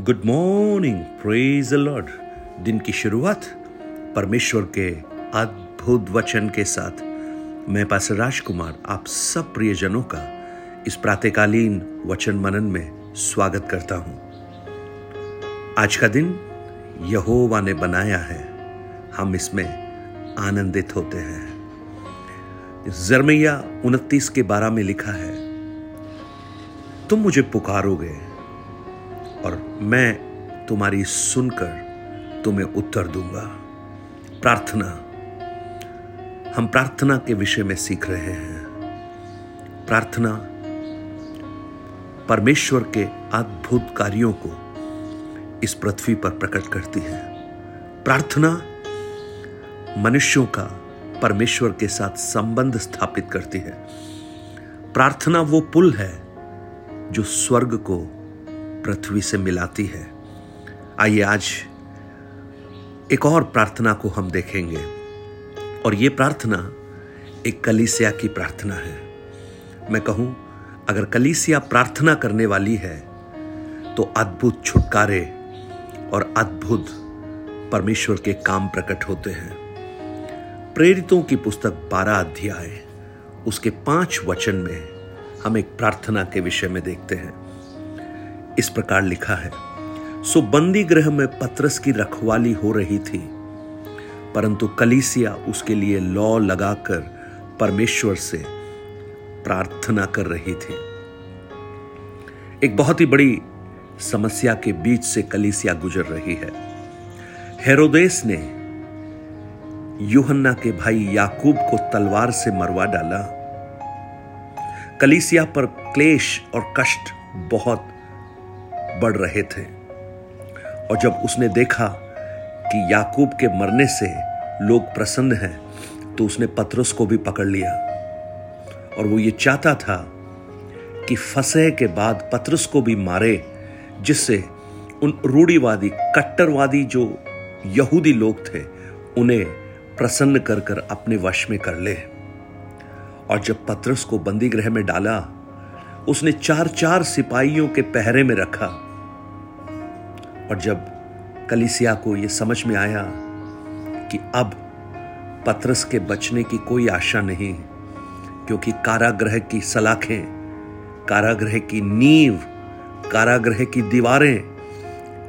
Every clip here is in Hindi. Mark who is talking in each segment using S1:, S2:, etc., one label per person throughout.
S1: गुड मॉर्निंग प्रेज लॉर्ड दिन की शुरुआत परमेश्वर के अद्भुत वचन के साथ। मैं पास राजकुमार, आप सब प्रियजनों का इस प्रातकालीन वचन मनन में स्वागत करता हूँ। आज का दिन यहोवा ने बनाया है। हम इसमें आनंदित होते हैं। जरमैया उनतीस के बारह में लिखा है, तुम मुझे पुकारोगे और मैं तुम्हारी सुनकर तुम्हें उत्तर दूँगा। प्रार्थना। हम प्रार्थना के विषय में सीख रहे हैं। प्रार्थना परमेश्वर के अद्भुत कार्यों को इस पृथ्वी पर प्रकट करती है। प्रार्थना मनुष्यों का परमेश्वर के साथ संबंध स्थापित करती है। प्रार्थना वो पुल है जो स्वर्ग को पृथ्वी से मिलाती है। आइए आज एक और प्रार्थना को हम देखेंगे। और ये प्रार्थना एक कलीसिया की प्रार्थना है। मैं कहूँ, अगर कलीसिया प्रार्थना करने वाली है तो अद्भुत छुटकारे और अद्भुत परमेश्वर के काम प्रकट होते हैं। प्रेरितों की पुस्तक बारह अध्याय, उसके पाँच वचन में हम एक प्रार्थना के विषय में देखते हैं। इस प्रकार लिखा है, सो बंदी गृह में पत्रस की रखवाली हो रही थी, परंतु कलीसिया उसके लिए लॉ लगाकर परमेश्वर से प्रार्थना कर रही थी। एक बहुत ही बड़ी समस्या के बीच से कलीसिया गुजर रही है। हेरोदेस ने यूहन्ना के भाई याकूब को तलवार से मरवा डाला। कलीसिया पर क्लेश और कष्ट बहुत बढ़ रहे थे। और जब उसने देखा कि याकूब के मरने से लोग प्रसन्न हैं तो उसने पत्रस को भी पकड़ लिया। और वो ये चाहता था कि फसह के बाद पत्रस को भी मारे, जिससे उन रूढ़ीवादी, कट्टरवादी जो यहूदी लोग थे, उन्हें प्रसन्न कर कर अपने वश में कर ले। और जब पत्रस को बंदी गृह में डाला, उसने चार चार सिपाहियों के पहरे में रखा और जब कलिसिया को यह समझ में आया कि अब पत्रस के बचने की कोई आशा नहीं, क्योंकि कारागृह की सलाखें, कारागृह की नींव, कारागृह की दीवारें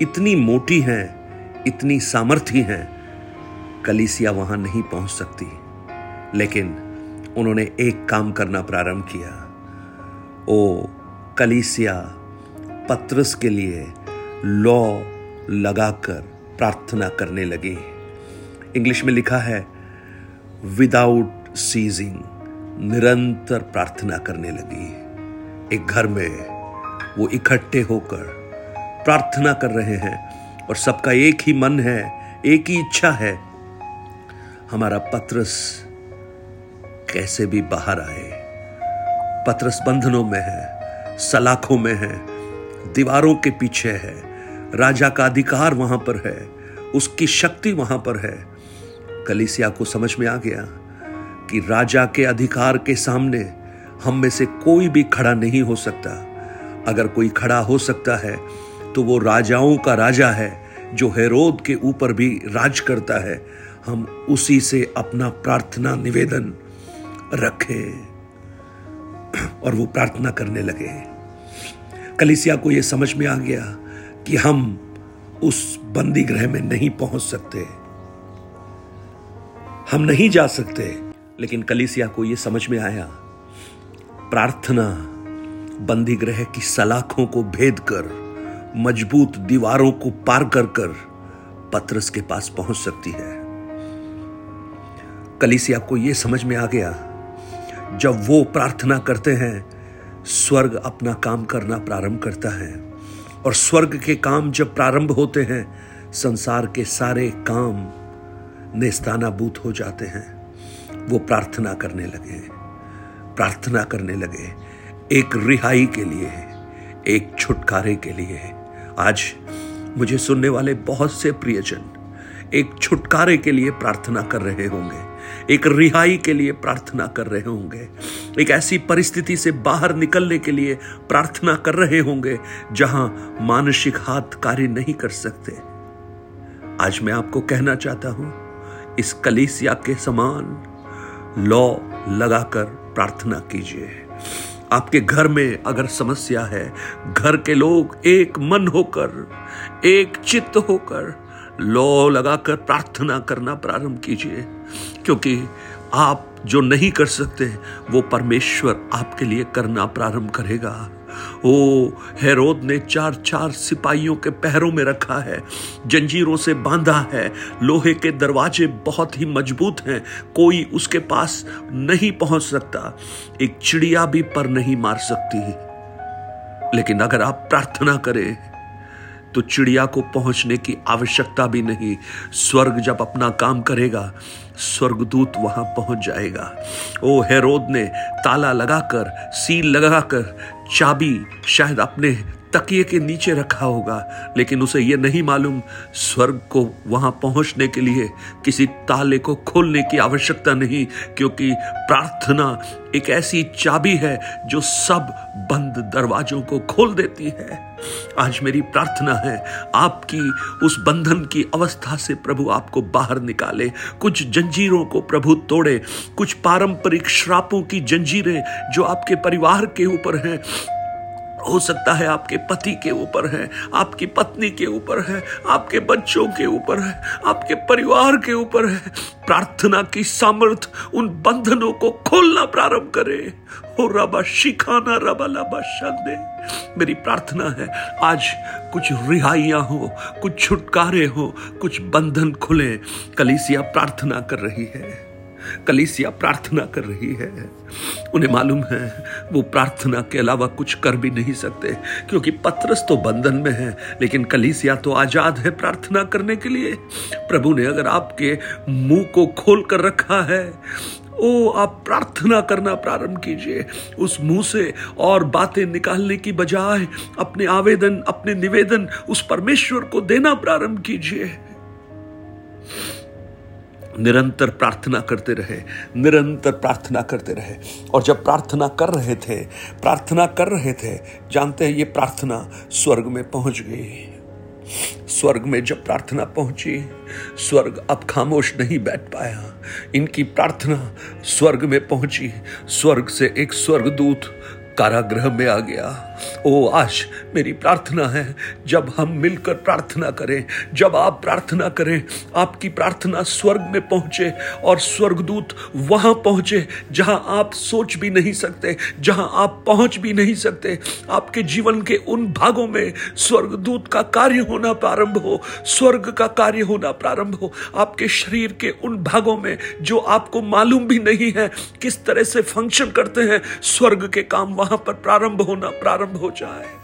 S1: इतनी मोटी हैं, इतनी सामर्थ्य हैं, कलिसिया वहाँ नहीं पहुँच सकती। लेकिन उन्होंने एक काम करना प्रारंभ किया। ओ कलिसिया, पत्रस के लिए लॉ लगाकर प्रार्थना करने लगी इंग्लिश में लिखा है विदाउट सीजिंग निरंतर प्रार्थना करने लगी एक घर में वो इकट्ठे होकर प्रार्थना कर रहे हैं और सबका एक ही मन है, एक ही इच्छा है, हमारा पत्रस कैसे भी बाहर आए। पत्रस बंधनों में है, सलाखों में है, दीवारों के पीछे है राजा का अधिकार वहाँ पर है, उसकी शक्ति वहाँ पर है। कलिसिया को समझ में आ गया कि राजा के अधिकार के सामने हम में से कोई भी खड़ा नहीं हो सकता। अगर कोई खड़ा हो सकता है तो वो राजाओं का राजा है, जो हेरोद के ऊपर भी राज करता है। हम उसी से अपना प्रार्थना निवेदन रखें। और वो प्रार्थना करने लगे। कलिसिया को यह समझ में आ गया कि हम उस बंदी गृह में नहीं पहुँच सकते। हम नहीं जा सकते। लेकिन कलिसिया को यह समझ में आया। प्रार्थना बंदी ग्रह की सलाखों को भेद कर, मज़बूत दीवारों को पार कर कर पत्रस के पास पहुँच सकती है। कलिसिया को यह समझ में आ गया। जब वो प्रार्थना करते हैं, स्वर्ग अपना काम करना प्रारंभ करता है। और स्वर्ग के काम जब प्रारंभ होते हैं, संसार के सारे काम नेस्तानाबूत हो जाते हैं। वो प्रार्थना करने लगे प्रार्थना करने लगे एक रिहाई के लिए एक छुटकारे के लिए आज मुझे सुनने वाले बहुत से प्रियजन एक छुटकारे के लिए प्रार्थना कर रहे होंगे। एक रिहाई के लिए प्रार्थना कर रहे होंगे। एक ऐसी परिस्थिति से बाहर निकलने के लिए प्रार्थना कर रहे होंगे, जहाँ मानसिक हाथ कार्य नहीं कर सकते। आज मैं आपको कहना चाहता हूँ, इस कलीसिया के समान लॉ लगाकर प्रार्थना कीजिए। आपके घर में अगर समस्या है, घर के लोग एक मन होकर, एक चित्त होकर लॉ लगाकर प्रार्थना करना प्रारंभ कीजिए, क्योंकि आप जो नहीं कर सकते, वो परमेश्वर आपके लिए करना प्रारंभ करेगा। ओ, हेरोद ने चार चार सिपाहियों के पैरों में रखा है, जंजीरों से बांधा है, लोहे के दरवाजे बहुत ही मज़बूत हैं, कोई उसके पास नहीं पहुँच सकता। एक चिड़िया भी पर नहीं मार सकती। लेकिन अगर आप प्रार्थना करें तो चिड़िया को पहुँचने की आवश्यकता भी नहीं। स्वर्ग जब अपना काम करेगा, स्वर्गदूत वहाँ पहुँच जाएगा। ओ हेरोद ने ताला लगाकर, सील लगाकर, चाबी शायद अपने तकिए के नीचे रखा होगा, लेकिन उसे यह नहीं मालूम स्वर्ग को वहाँ पहुँचने के लिए किसी ताले को खोलने की आवश्यकता नहीं, क्योंकि प्रार्थना एक ऐसी चाबी है जो सब बंद दरवाजों को खोल देती है। आज मेरी प्रार्थना है, आपकी उस बंधन की अवस्था से प्रभु आपको बाहर निकाले। कुछ जंजीरों को प्रभु तोड़े, कुछ पारंपरिक श्रापों की जंजीरें जो आपके परिवार के ऊपर हैं हो सकता है आपके पति के ऊपर है, आपकी पत्नी के ऊपर है, आपके बच्चों के ऊपर है, आपके परिवार के ऊपर है। प्रार्थना की सामर्थ उन बंधनों को खोलना प्रारंभ करे। हो रबा शिखाना, रबा लबा शंदे। मेरी प्रार्थना है, आज कुछ रिहाइयाँ हो, कुछ छुटकारे हो, कुछ बंधन खुले। कलीसिया प्रार्थना कर रही है। कलीसिया प्रार्थना कर रही है। उन्हें मालूम है, वो प्रार्थना के अलावा कुछ कर भी नहीं सकते, क्योंकि पत्रस तो बंधन में है, लेकिन कलीसिया तो आज़ाद है प्रार्थना करने के लिए। प्रभु ने अगर आपके मुँह को खोल कर रखा है, ओ, आप प्रार्थना करना प्रारंभ कीजिए। उस मुँह से और बातें निकालने की बजाय अपने आवेदन, अपने निवेदन उस परमेश्वर को देना प्रारंभ कीजिए। निरंतर प्रार्थना करते रहे, निरंतर प्रार्थना करते रहे। और जब प्रार्थना कर रहे थे, प्रार्थना कर रहे थे, जानते हैं ये प्रार्थना स्वर्ग में पहुँच गई। स्वर्ग में जब प्रार्थना पहुँची, स्वर्ग अब खामोश नहीं बैठ पाया। इनकी प्रार्थना स्वर्ग में पहुँची, स्वर्ग से एक स्वर्गदूत कारागृह में आ गया। ओ आज मेरी प्रार्थना है, जब हम मिलकर प्रार्थना करें, जब आप प्रार्थना करें, आपकी प्रार्थना स्वर्ग में पहुँचे और स्वर्गदूत वहाँ पहुँचे, जहाँ आप सोच भी नहीं सकते, जहाँ आप पहुँच भी नहीं सकते, आपके जीवन के उन भागों में स्वर्गदूत का कार्य होना प्रारंभ हो, स्वर्ग का कार्य होना प्रारंभ हो, आपके शरीर के उन भागों में जो आपको मालूम भी नहीं है, किस तरह से फ़ंक्शन करते हैं, स्वर्ग के काम वहाँ पर प्रारंभ होना प्रारंभ हो जाए।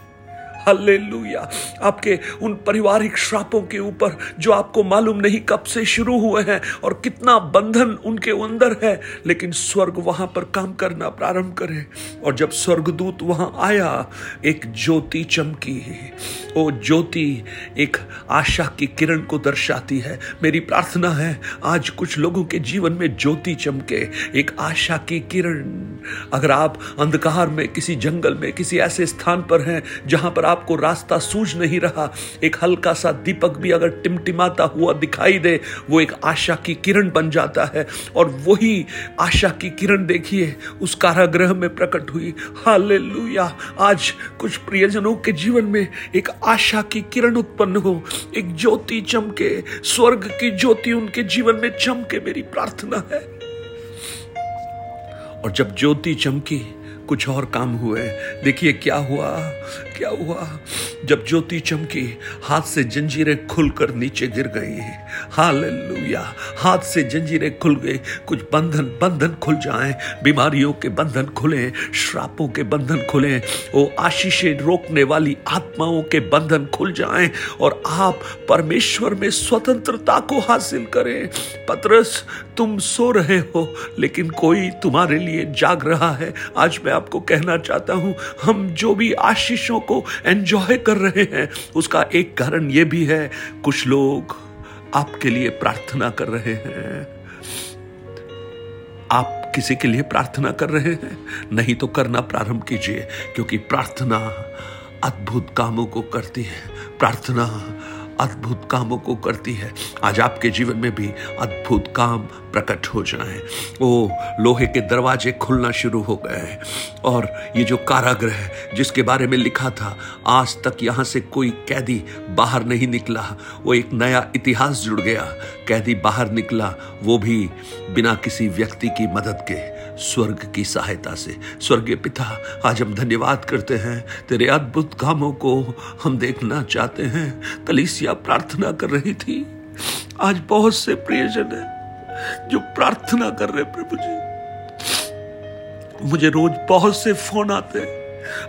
S1: हल्लेलुया आपके उन पारिवारिक श्रापों के ऊपर जो आपको मालूम नहीं कब से शुरू हुए हैं और कितना बंधन उनके अंदर है, लेकिन स्वर्ग वहाँ पर काम करना प्रारंभ करे। और जब स्वर्गदूत वहाँ आया, एक ज्योति चमकी। वो ज्योति, एक आशा की किरण को दर्शाती है। मेरी प्रार्थना है, आज कुछ लोगों के जीवन में ज्योति चमके, एक आशा की किरण। अगर आप अंधकार में, किसी जंगल में, किसी ऐसे स्थान पर हैं, जहाँ पर आपको रास्ता सूझ नहीं रहा। एक हल्का सा दीपक भी अगर टिमटिमाता हुआ दिखाई दे, वो एक आशा की किरण बन जाता है। और वही आशा की किरण देखिए, उस कारागृह में प्रकट हुई। हालेलुया! आज कुछ प्रियजनों के जीवन में एक आशा की किरण उत्पन्न हो। एक ज्योति चमके, स्वर्ग की ज्योति उनके जीवन में चमके मेरी प्रार्थना है। और जब ज्योति चमकी कुछ और काम हुए। देखिए क्या हुआ क्या हुआ? जब ज्योति चमकी, हाथ से जंजीरें खुलकर नीचे गिर गई। हालेलुया! हाथ से जंजीरें खुल गई। कुछ बंधन बंधन खुल जाएँ। बीमारियों के बंधन खुले, श्रापों के बंधन खुले। वो आशीषें रोकने वाली आत्माओं के बंधन खुल जाएँ और आप परमेश्वर में स्वतंत्रता को हासिल करें। पत्रस, तुम सो रहे हो, लेकिन कोई तुम्हारे लिए जाग रहा है। आज मैं आपको कहना चाहता हूँ, हम जो भी आशीषों को एंजॉय कर रहे हैं, उसका एक कारण यह भी है, कुछ लोग आपके लिए प्रार्थना कर रहे हैं। आप किसी के लिए प्रार्थना कर रहे हैं? नहीं तो करना प्रारंभ कीजिए, क्योंकि प्रार्थना अद्भुत कामों को करती है। प्रार्थना अद्भुत कामों को करती है। आज आपके जीवन में भी अद्भुत काम प्रकट हो जाए। ओ, लोहे के दरवाजे खुलना शुरू हो गए हैं। और ये जो कारागृह जिसके बारे में लिखा था, आज तक यहाँ से कोई कैदी बाहर नहीं निकला। वो एक नया इतिहास जुड़ गया। कैदी बाहर निकला, वो भी बिना किसी व्यक्ति की मदद के। स्वर्ग की सहायता से। स्वर्गीय पिता, आज हम धन्यवाद करते हैं। तेरे अद्भुत कामों को हम देखना चाहते हैं। कलिसिया प्रार्थना कर रही थी। आज बहुत से प्रियजन है जो प्रार्थना कर रहे प्रभु जी। मुझे रोज बहुत से फ़ोन आते हैं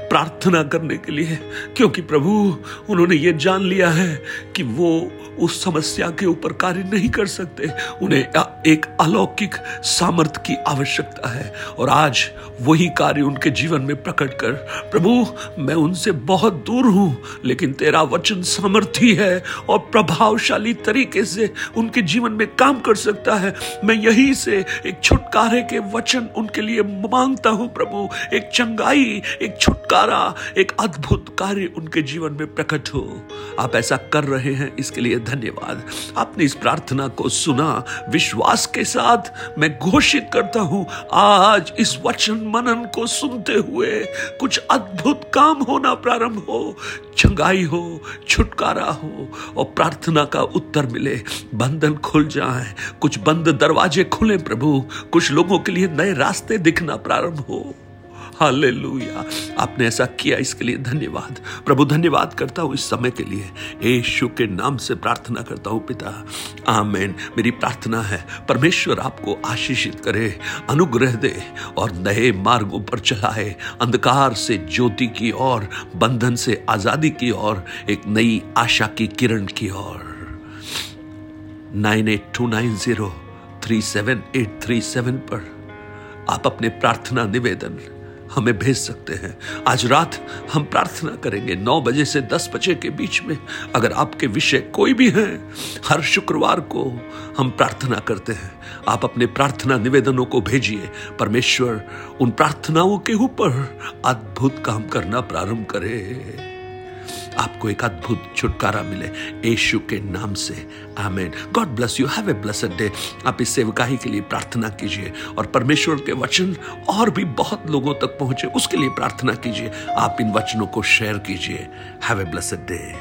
S1: प्रार्थना करने के लिए, क्योंकि प्रभु, उन्होंने ये जान लिया है कि वो उस समस्या के ऊपर कार्य नहीं कर सकते। उन्हें एक अलौकिक सामर्थ्य की आवश्यकता है। और आज वही कार्य उनके जीवन में प्रकट कर, प्रभु, मैं उनसे बहुत दूर हूँ, लेकिन तेरा वचन सामर्थ्य है और प्रभावशाली तरीके से उनके जीवन में काम कर सकता है। मैं यही से एक छुटकारे के वचन उनके लिए माँगता हूँ, प्रभु। एक चंगाई, एक छुटकारा, एक अद्भुत कार्य उनके जीवन में प्रकट हो। आप ऐसा कर रहे हैं, इसके लिए धन्यवाद। आपने इस प्रार्थना को सुना विश्वास के साथ मैं घोषित करता हूँ, आज इस वचन मनन को सुनते हुए कुछ अद्भुत काम होना प्रारंभ हो। चंगाई हो, छुटकारा हो और प्रार्थना का उत्तर मिले। बंधन खुल जाए, कुछ बंद दरवाजे खुले प्रभु। कुछ लोगों के लिए नए रास्ते दिखना प्रारंभ हो। हालेलुया। आपने ऐसा किया, इसके लिए धन्यवाद। प्रभु, धन्यवाद करता हूँ इस समय के लिए। यीशु के नाम से प्रार्थना करता हूँ, पिता। आमेन। मेरी प्रार्थना है, परमेश्वर आपको आशीषित करे, अनुग्रह दे और नए मार्गों पर चलाए। अंधकार से ज्योति की ओर, बंधन से आज़ादी की ओर, एक नई आशा की किरण की ओर। Nine eight two nine zero three seven eight three seven पर आप अपने प्रार्थना निवेदन हमें भेज सकते हैं। आज रात हम प्रार्थना करेंगे। नौ बजे से दस बजे के बीच में अगर आपके विषय कोई भी हैं, हर शुक्रवार को हम प्रार्थना करते हैं। आप अपने प्रार्थना निवेदनों को भेजिए। परमेश्वर, उन प्रार्थनाओं के ऊपर अद्भुत काम करना प्रारंभ करे। आपको एक अद्भुत छुटकारा मिले। यीशु के नाम से। Amen. God bless you have a blessed day आप इस सेवकाही के लिए प्रार्थना कीजिए और परमेश्वर के वचन और भी बहुत लोगों तक पहुँचे, उसके लिए प्रार्थना कीजिए। आप इन वचनों को शेयर कीजिए। Have a blessed day